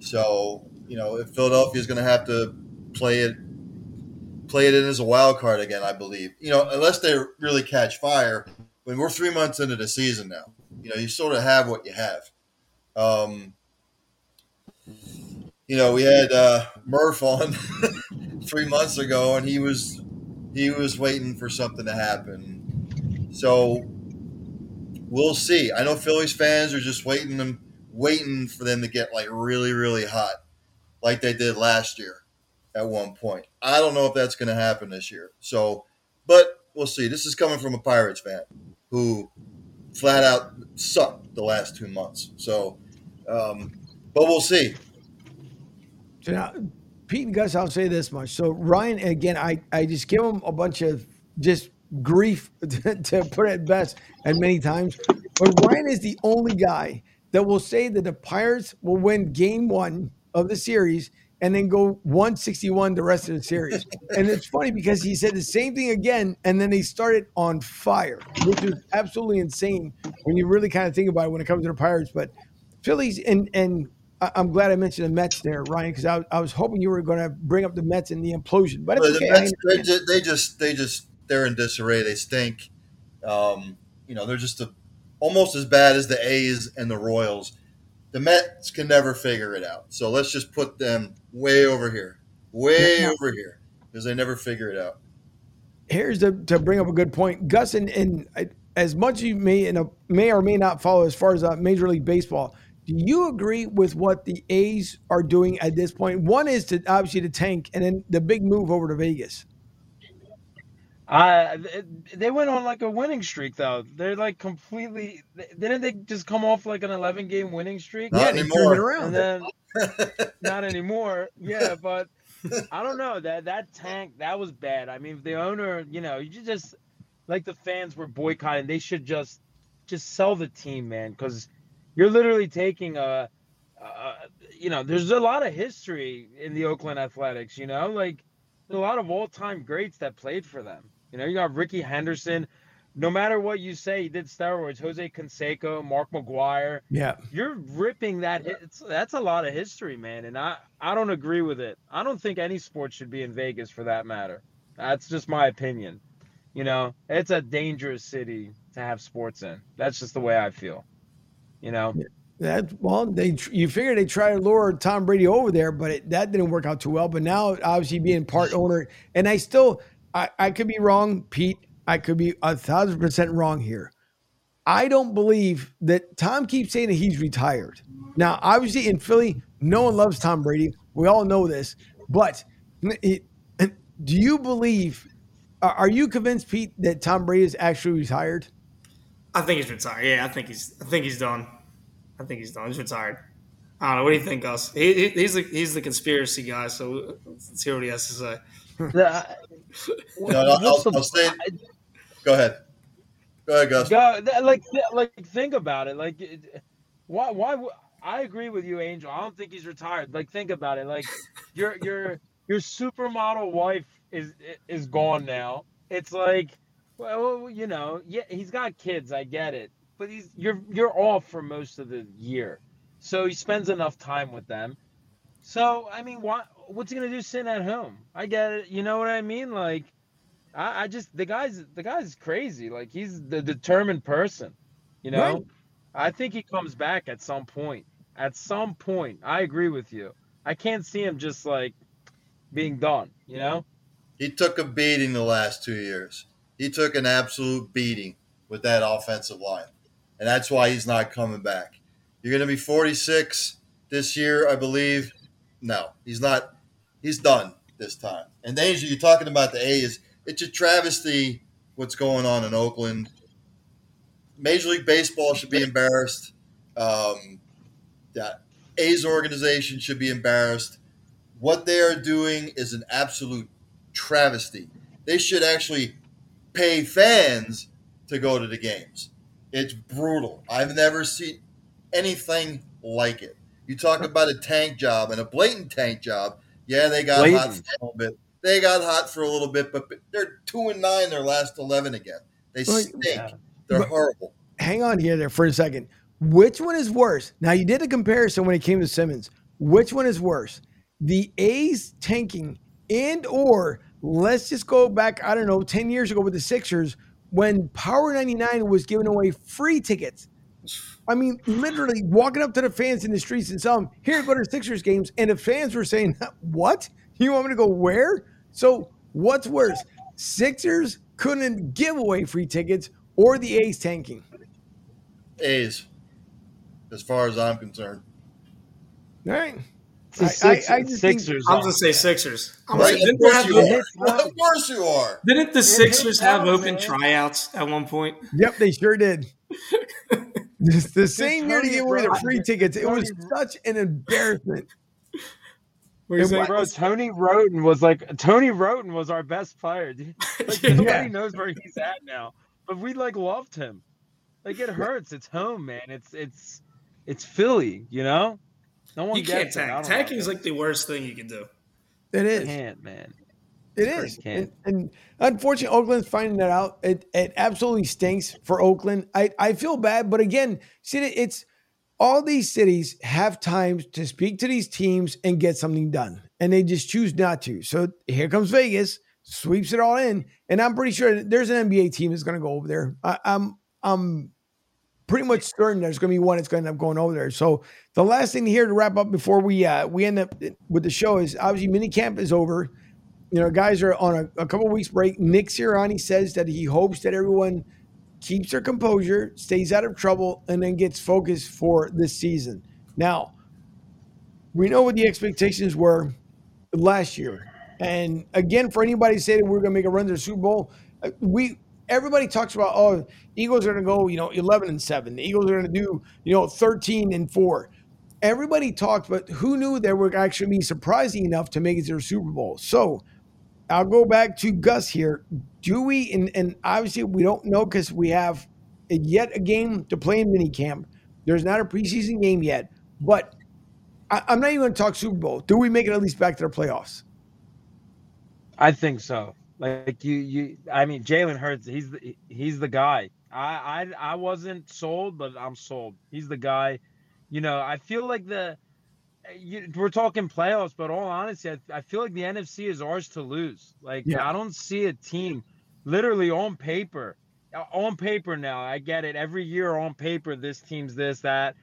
So, you know, if Philadelphia is going to have to play it play it in as a wild card again, I believe. You know, unless they really catch fire. When we're three months into the season now, you know, you sort of have what you have. Um, you know, we had uh, Murph on three months ago, and he was he was waiting for something to happen. So we'll see. I know Phillies fans are just waiting them waiting for them to get like really really hot, like they did last year at one point. I don't know if that's going to happen this year. So, but we'll see. This is coming from a Pirates fan who flat out sucked the last two months. So, um, but we'll see. So now, Pete and Gus, I'll say this much. So Ryan, again, I, I just give him a bunch of just grief to, to put it best and many times. But Ryan is the only guy that will say that the Pirates will win game one of the series and then go 161 the rest of the series. And it's funny because he said the same thing again, and then they started on fire, which is absolutely insane when you really kind of think about it when it comes to the Pirates. But Phillies and and I'm glad I mentioned the Mets there, Ryan, because I, was- I was hoping you were going to bring up the Mets and the implosion. But the okay. Mets, they, just, they just they just they're in disarray. They stink. Um, you know, they're just a, almost as bad as the A's and the Royals. The Mets can never figure it out. So let's just put them way over here, way over here, because they never figure it out. Here's the, to bring up a good point, Gus, and, and I, as much as you may and may or may not follow as far as uh, Major League Baseball, do you agree with what the A's are doing at this point? One is to obviously to tank, and then the big move over to Vegas. Uh, th- they went on like a winning streak though. They're like completely. Didn't they just come off like an 11 game winning streak? Not yeah, they anymore. turned it around. And then not anymore. Yeah, but I don't know that that tank that was bad. I mean, the owner, you know, you just like the fans were boycotting. They should just just sell the team, man, because you're literally taking a, a, you know, there's a lot of history in the Oakland Athletics. You know, like a lot of all-time greats that played for them. You know, you got Rickey Henderson. No matter what you say, he did steroids. Jose Canseco, Mark McGwire Yeah, you're ripping that. It's, that's a lot of history, man, and I I don't agree with it. I don't think any sport should be in Vegas for that matter. That's just my opinion. You know, it's a dangerous city to have sports in. That's just the way I feel. You know, that well, they you figure they try to lure Tom Brady over there, but it, that didn't work out too well. But now, obviously, being part owner, and I still, I, I could be wrong, Pete. I could be a thousand percent wrong here. I don't believe that Tom keeps saying that he's retired. Now, obviously, in Philly, no one loves Tom Brady. We all know this, but it, do you believe? Are you convinced, Pete, that Tom Brady is actually retired? I think he's retired. Yeah, I think he's. I think he's done. I think he's done. He's retired. I don't know. What do you think, Gus? He, he's the he's the conspiracy guy. So let's hear what he has to say. no, no, I'll, I'll say. Go ahead. Go ahead, Gus. Go, like, like, think about it. Like, why, why? I agree with you, Angel. I don't think he's retired. Like, think about it. Like, your your your supermodel wife is is gone now. It's like, well, you know, yeah, he's got kids. I get it, but he's you're you're off for most of the year, so he spends enough time with them. So, I mean, what what's he gonna do sitting at home? I get it. You know what I mean? Like, I, I just the guy's the guy's crazy. Like, he's the determined person. You know, right. I think he comes back at some point at some point. I agree with you. I can't see him just like being done, you know? He took a beating the last two years. He took an absolute beating with that offensive line. And that's why he's not coming back. You're going to be 46 this year, I believe. No, he's not. He's done this time. And Asia, you're talking about the A's. It's a travesty what's going on in Oakland. Major League Baseball should be embarrassed. Um, that A's organization should be embarrassed. What they are doing is an absolute travesty. They should actually pay fans to go to the games. It's brutal. I've never seen anything like it. You talk about a tank job and a blatant tank job. Yeah, they got blatant. hot for a little bit. They got hot for a little bit, but they're two and nine their last eleven again. They stink. They're but horrible. Hang on here there for a second. Which one is worse? Now you did a comparison when it came to Simmons. Which one is worse? The A's tanking and or let's just go back, I don't know, 10 years ago with the Sixers when Power 99 was giving away free tickets. I mean, literally walking up to the fans in the streets and telling them, here, go to Sixers games. And the fans were saying, what? You want me to go where? So what's worse? Sixers couldn't give away free tickets or the A's tanking? A's as far as I'm concerned. All right. I, Six, I, I just Sixers. I'm gonna say Sixers. Right? Of, course you are. of course you are. Didn't the Sixers have open tryouts at one point? Yep, they sure did. the same year to give away the free tickets. It was such an embarrassment. What Saying, bro, Tony Wroten was like Tony Wroten was our best player. Like, yeah. Nobody knows where he's at now, but we like loved him. Like it hurts. It's home, man. It's it's it's Philly, you know. No one you can't tank. Tanking is like the worst thing you can do. It is. can't, man. It is. And, and, unfortunately, Oakland's finding that out. It, it absolutely stinks for Oakland. I, I feel bad, but again, see, it's all these cities have times to speak to these teams and get something done, and they just choose not to. So here comes Vegas, sweeps it all in, and I'm pretty sure there's an NBA team that's going to go over there. I, I'm I'm pretty much certain there's going to be one that's going to end up going over there. So the last thing here to wrap up before we uh, we end up with the show is obviously mini camp is over. You know, guys are on a, a couple weeks break. Nick Sirianni says that he hopes that everyone keeps their composure, stays out of trouble, and then gets focused for this season. Now, we know what the expectations were last year. And again, for anybody saying that we're going to make a run to the Super Bowl, uh, we everybody talks about oh Eagles are going to go you know 11 and 7 the Eagles are going to do you know 13 and 4 everybody talked but who knew they were actually be surprising enough to make it to the Super Bowl so I'll go back to Gus here do we and, and obviously we don't know because we have yet a game to play in minicamp there's not a preseason game yet but I, I'm not even going to talk Super Bowl do we make it at least back to the playoffs I think so like you, you. I mean, Jalen Hurts. He's the he's the guy. I, I I wasn't sold, but I'm sold. He's the guy. You know, I feel like the you, we're talking playoffs, but all honesty, I, I, feel like the NFC is ours to lose. Like yeah. I don't see a team, literally on paper, uh, on paper now. I get it. Every year on paper, this team's this that,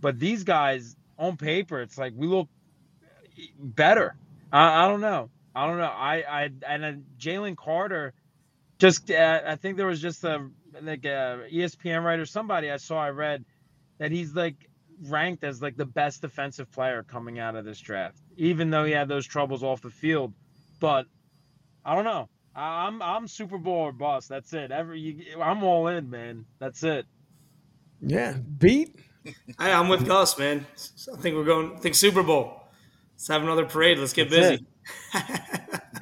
but these guys on paper, it's like we look better. I, I don't know. I don't know. I I and Jalen Carter, just uh, I think there was just a like a ESPN writer, somebody I saw I read that he's like ranked as like the best defensive player coming out of this draft, even though he had those troubles off the field. But I don't know. I'm I'm Super Bowl or bust. That's it. Every you, I'm all in, man. That's it. Yeah, beat. Hey, I'm with Gus, man. I think we're going. I think Super Bowl. Let's have another parade. Let's get That's busy.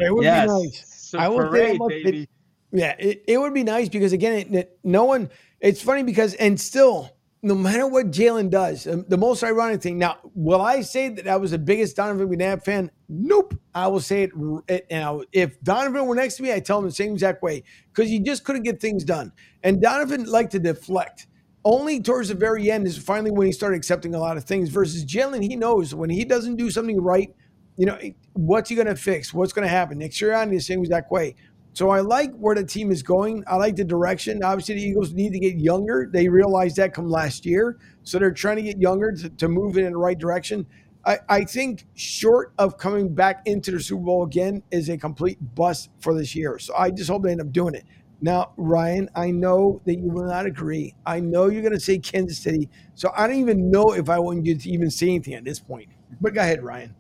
It would yes. be nice. So I will say parade, how much it- baby. Yeah, it, it would be nice because again, it, it- no one. It's funny because and still, no matter what Jalen does, um, the most ironic thing. Now, will I say that I was the biggest Donovan McNabb fan? Nope. I will say it. it now, if Donovan were next to me, I tell him the same exact way because he just couldn't get things done. And Donovan liked to deflect. Only towards the very end is finally when he started accepting a lot of things. Versus Jalen, he knows when he doesn't do something right, you know, what's he going to fix? What's going to happen? Nick Sirianni is the same exact way. So I like where the team is going. I like the direction. Obviously, the Eagles need to get younger. They realized that come last year. So they're trying to get younger to, to move it in the right direction. I, I think short of coming back into the Super Bowl again is a complete bust for this year. So I just hope they end up doing it. Now, Ryan, I know that you will not agree. I know you're going to say Kansas City. So I don't even know if I want you to even say anything at this point. But go ahead, Ryan.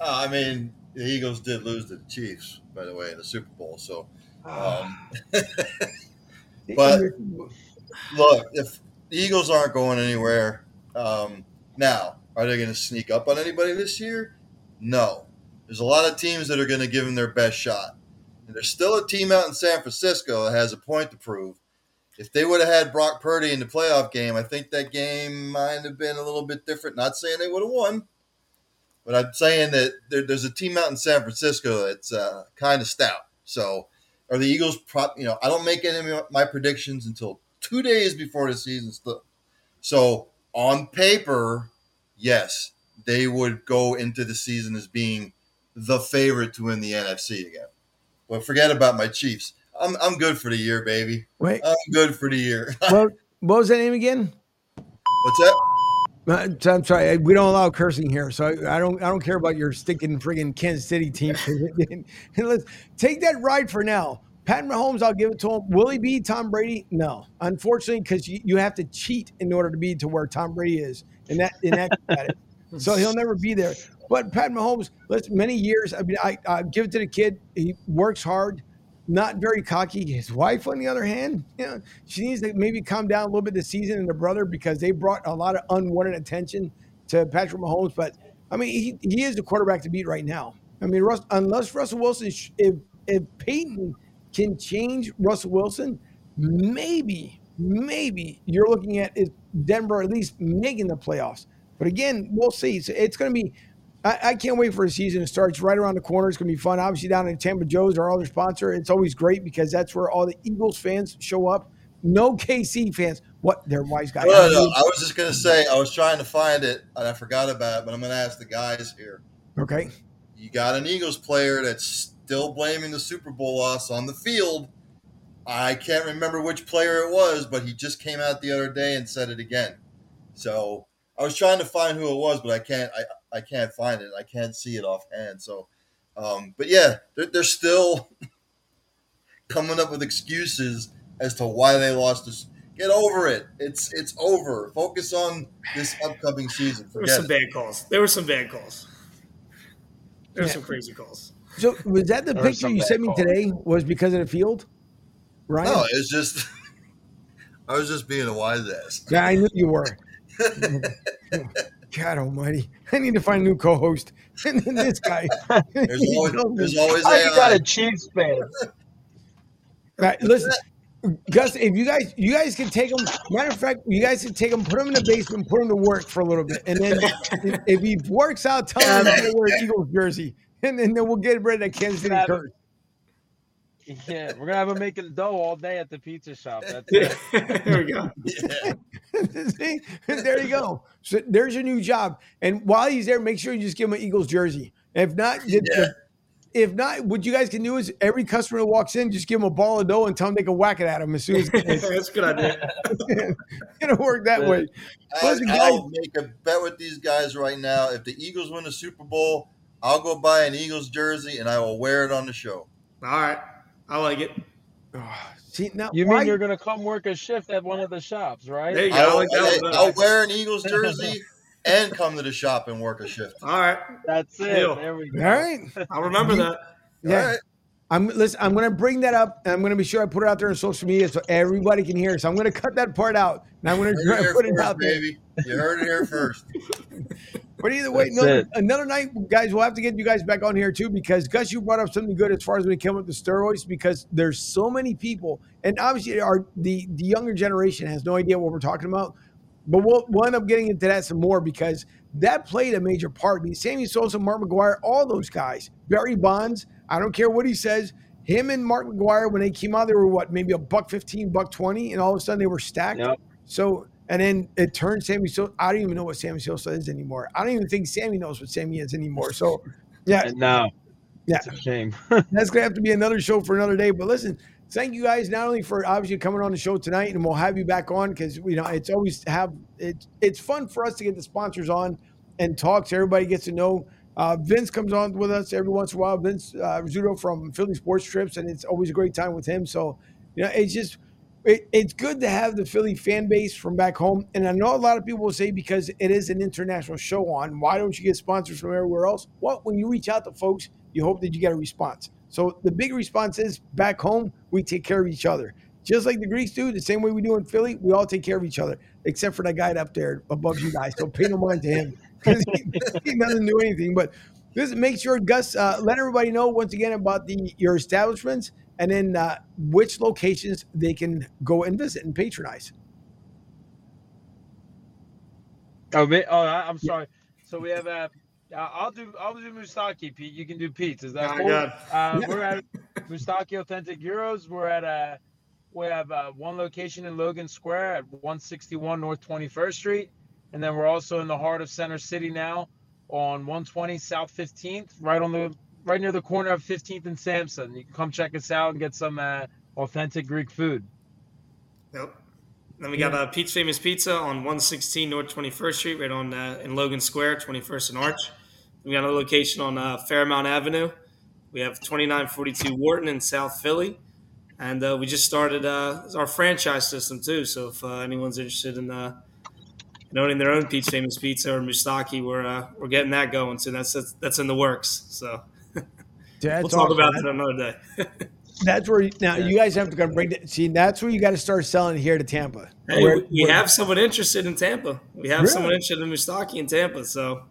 Uh, I mean, the Eagles did lose to the Chiefs, by the way, in the Super Bowl. So, um, But- look, if the Eagles aren't going anywhere, um, now are they going to sneak up on anybody this year? No. There's a lot of teams that are going to give them their best shot, and there's still a team out in San Francisco that has a point to prove. If they would have had Brock Purdy in the playoff game, I think that game might have been a little bit different. Not saying they would have won, but I'm saying that there, there's a team out in San Francisco that's uh, kind of stout. So, are the Eagles? Prop, you know, I don't make any of my predictions until two days before the season. St- so, on paper, yes, they would go into the season as being the favorite to win the NFC again. But forget about my Chiefs. I'm, I'm good for the year, baby. Wait, I'm good for the year. what, what was that name again? What's that? Uh, I'm sorry, we don't allow cursing here, so I, I don't. I don't care about your stinking friggin' Kansas City team. let's take that ride for now. Pat Mahomes, I'll give it to him. Will he be Tom Brady? No, unfortunately, because you, you have to cheat in order to be to where Tom Brady is, and that in that. So he'll never be there. But Pat Mahomes, let's many years. I mean, I, I give it to the kid. He works hard, not very cocky. His wife, on the other hand, you know, she needs to maybe calm down a little bit this season and her brother because they brought a lot of unwanted attention to Patrick Mahomes. But I mean, he, he is the quarterback to beat right now. I mean, Russ, unless Russell Wilson, if if Peyton can change Russell Wilson, maybe maybe you're looking at Denver at least making the playoffs. But again, we'll see. So it's going to be. I, I can't wait for the season to start. It's right around the corner. It's going to be fun. Obviously, down in Tampa Joe's, our other sponsor, it's always great because that's where all the Eagles fans show up. No KC fans. What? They're wise guys. No, no, no. I was just gonna say I was trying to find it and I forgot about it, but I'm gonna ask the guys here. Okay. You got an Eagles player that's still blaming the Super Bowl loss on the field. I can't remember which player it was, but he just came out the other day and said it again. So I was trying to find who it was, but I can't. I, I can't find it. I can't see it offhand. So, um, but yeah, they're, they're still coming up with excuses as to why they lost this. Get over it. It's it's over. Focus on this upcoming season. There were some it. bad calls. There were some bad calls. There were Yeah. some crazy calls. So was that the There picture you sent me calls. today? Was because of the field? Right. No, it's just I was just being a wise ass. Yeah, I knew you were. God Almighty! I need to find a new co-host. And then this guy. There's always there's always I got a Chiefs fan. Right, listen, Gus, if you guys, you guys can take him. Matter of fact, you guys can take him, put him in the basement, put him to work for a little bit, and then if, if he works out, tell him he's gonna wear an Eagles jersey, and then, then we'll get rid of that Kansas City curse. Yeah, we're gonna have him making dough all day at the pizza shop. That's it. there we go. Yeah. See? there you go. So there's your new job. And while he's there, make sure you just give him an Eagles jersey. If not, the- Yeah. Uh, if not, what you guys can do is every customer that walks in, just give them a ball of dough and tell them they can whack it at him as soon as it's That's a good idea. gonna work that way. I, Listen, I'll make a bet with these guys right now. If the Eagles win the Super Bowl, I'll go buy an Eagles jersey and I will wear it on the show. All right. I like it. Oh, see now, You why- mean you're gonna come work a shift at one of the shops, right? There you go. I I'll, like that one I'll wear an Eagles jersey and come to the shop and work a shift. All right, That's it. Deal. There we go. right? I'll remember that. Yeah. All right. I'm listen. I'm going to bring that up, and I'm going to be sure I put it out there on social media so everybody can hear. So I'm going to cut that part out, and I'm going to Heard try it to here put it first, out there. baby. You heard it here first. But either way, another, another night, guys. We'll have to get you guys back on here too because Gus, you brought up something good as far as when it came up to steroids because there's so many people, and obviously our the the younger generation has no idea what we're talking about. But we'll, we'll end up getting into that some more because that played a major part. I mean, Sammy Sosa, Mark McGwire, all those guys, Barry Bonds. I don't care what he says. Him and Mark McGwire, when they came out, they were what, maybe a buck 15, buck 20, and all of a sudden they were stacked. Yep. So, and then it turned Sammy Sosa. I don't even know what Sammy Sosa is anymore. I don't even think Sammy knows what Sammy is anymore. So, yeah, no. Yeah. It's a shame. that's gonna have to be another show for another day. But listen, thank you guys not only for obviously coming on the show tonight, and we'll have you back on because you know it's always have it's it's fun for us to get the sponsors on and talk so everybody gets to know. Uh, Vince comes on with us every once in a while. Vince uh, Rizzuto from Philly Sports Trips, and it's always a great time with him. So, you know, it's just it, it's good to have the Philly fan base from back home. And I know a lot of people will say because it is an international show on, why don't you get sponsors from everywhere else? Well, when you reach out to folks, you hope that you get a response. So the big response is back home, we take care of each other. Just like the Greeks do, the same way we do in Philly, we all take care of each other, except for that guy up there above you guys. So pay no mind to him because he, doesn't do anything. But this make sure Gus uh, let everybody know once again about the your establishments and then uh, which locations they can go and visit and patronize. Oh, me, oh, I, I'm sorry. So we have uh, uh, I'll do I'll do Moustaki, Pete. You can do Pete's. Is that Oh, cool? God. Uh, we're at Moustaki Authentic Gyros. We're at uh, we have uh, one location in Logan Square at 161 North 21st Street, and then we're also in the heart of Center City now on 120 South 15th, right on the right near the corner of 15th and Sansom. You can come check us out and get some uh, authentic Greek food. Yep. Then we got uh, Pete's Famous Pizza on 116 North 21st Street, right on uh, in Logan Square, 21st and Arch. We got a location on uh, Fairmount Avenue. We have 2942 Wharton in South Philly, and uh, we just started uh, our franchise system too. So if uh, anyone's interested in, uh, in owning their own Pete's Famous Pizza or Moustaki, we're uh, we're getting that going. So that's that's, that's in the works. So That's we'll talk awesome. about that another day. That's where now you guys have to come bring. The, see, that's where you got to start selling here to Tampa. Hey, Where- we- we where- have someone interested in Tampa. We have Really? someone interested in Moustaki in Tampa, so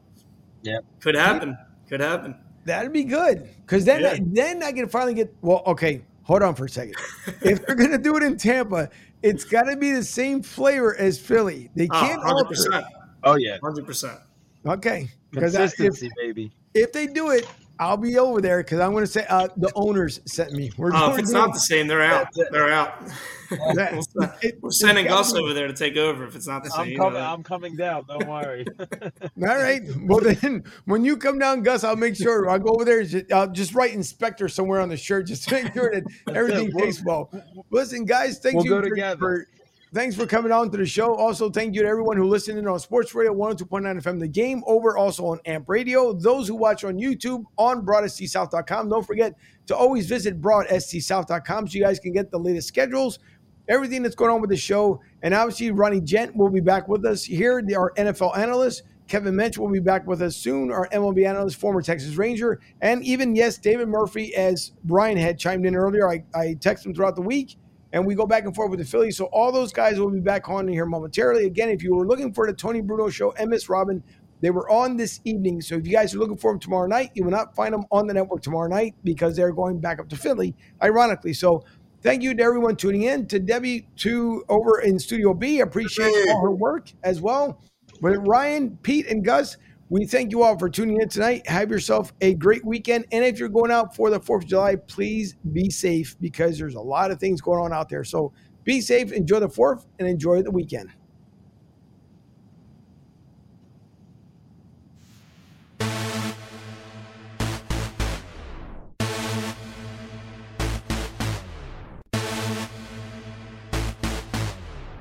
yeah, could happen. Could happen. That'd be good because then Yeah. then I can finally get. Well, okay, hold on for a second. if they're gonna do it in Tampa, it's got to be the same flavor as Philly. They ah, can't hundred alter. percent, Oh yeah, hundred percent. Okay, because I- if consistency, baby. if they do it, I'll be over there because I'm going to say uh, the owners sent me. We're Oh, if it's not the same, they're out. They're out. That- We'll send- it- We're sending it's Gus over there to take over if it's not the same. I'm you know coming. I'm coming down. Don't worry. All right. Well, then when you come down, Gus, I'll make sure I'll go over there. ju- I'll just write inspector somewhere on the shirt just to make sure that everything We'll- tastes well. Listen, guys, thank We'll you go for, together. for- thanks for coming on to the show. Also, thank you to everyone who listened in on Sports Radio 102.9 FM, the game over, also on AMP Radio. Those who watch on YouTube on broadstsouth.com. Don't forget to always visit broadstsouth.com so you guys can get the latest schedules everything that's going on with the show. And obviously, Ronnie Gent will be back with us here, our NFL analyst. Kevin Mench will be back with us soon, our MLB analyst, former Texas Ranger. And even, yes, David Murphy, as Brian had chimed in earlier. I, I text him throughout the week, and we go back and forth with the Phillies. So all those guys will be back on here momentarily. Again, if you were looking for the Tony Bruno show MS Robin, they were on this evening. So if you guys are looking for them tomorrow night, you will not find them on the network tomorrow night because they're going back up to Philly, ironically. So thank you to everyone tuning in. To Debbie, to over in Studio B, appreciate all her work as well. But Ryan, Pete, and Gus, we thank you all for tuning in tonight. Have yourself a great weekend. And if you're going out for the 4th of July, please be safe because there's a lot of things going on out there. So be safe, enjoy the 4th, and enjoy the weekend.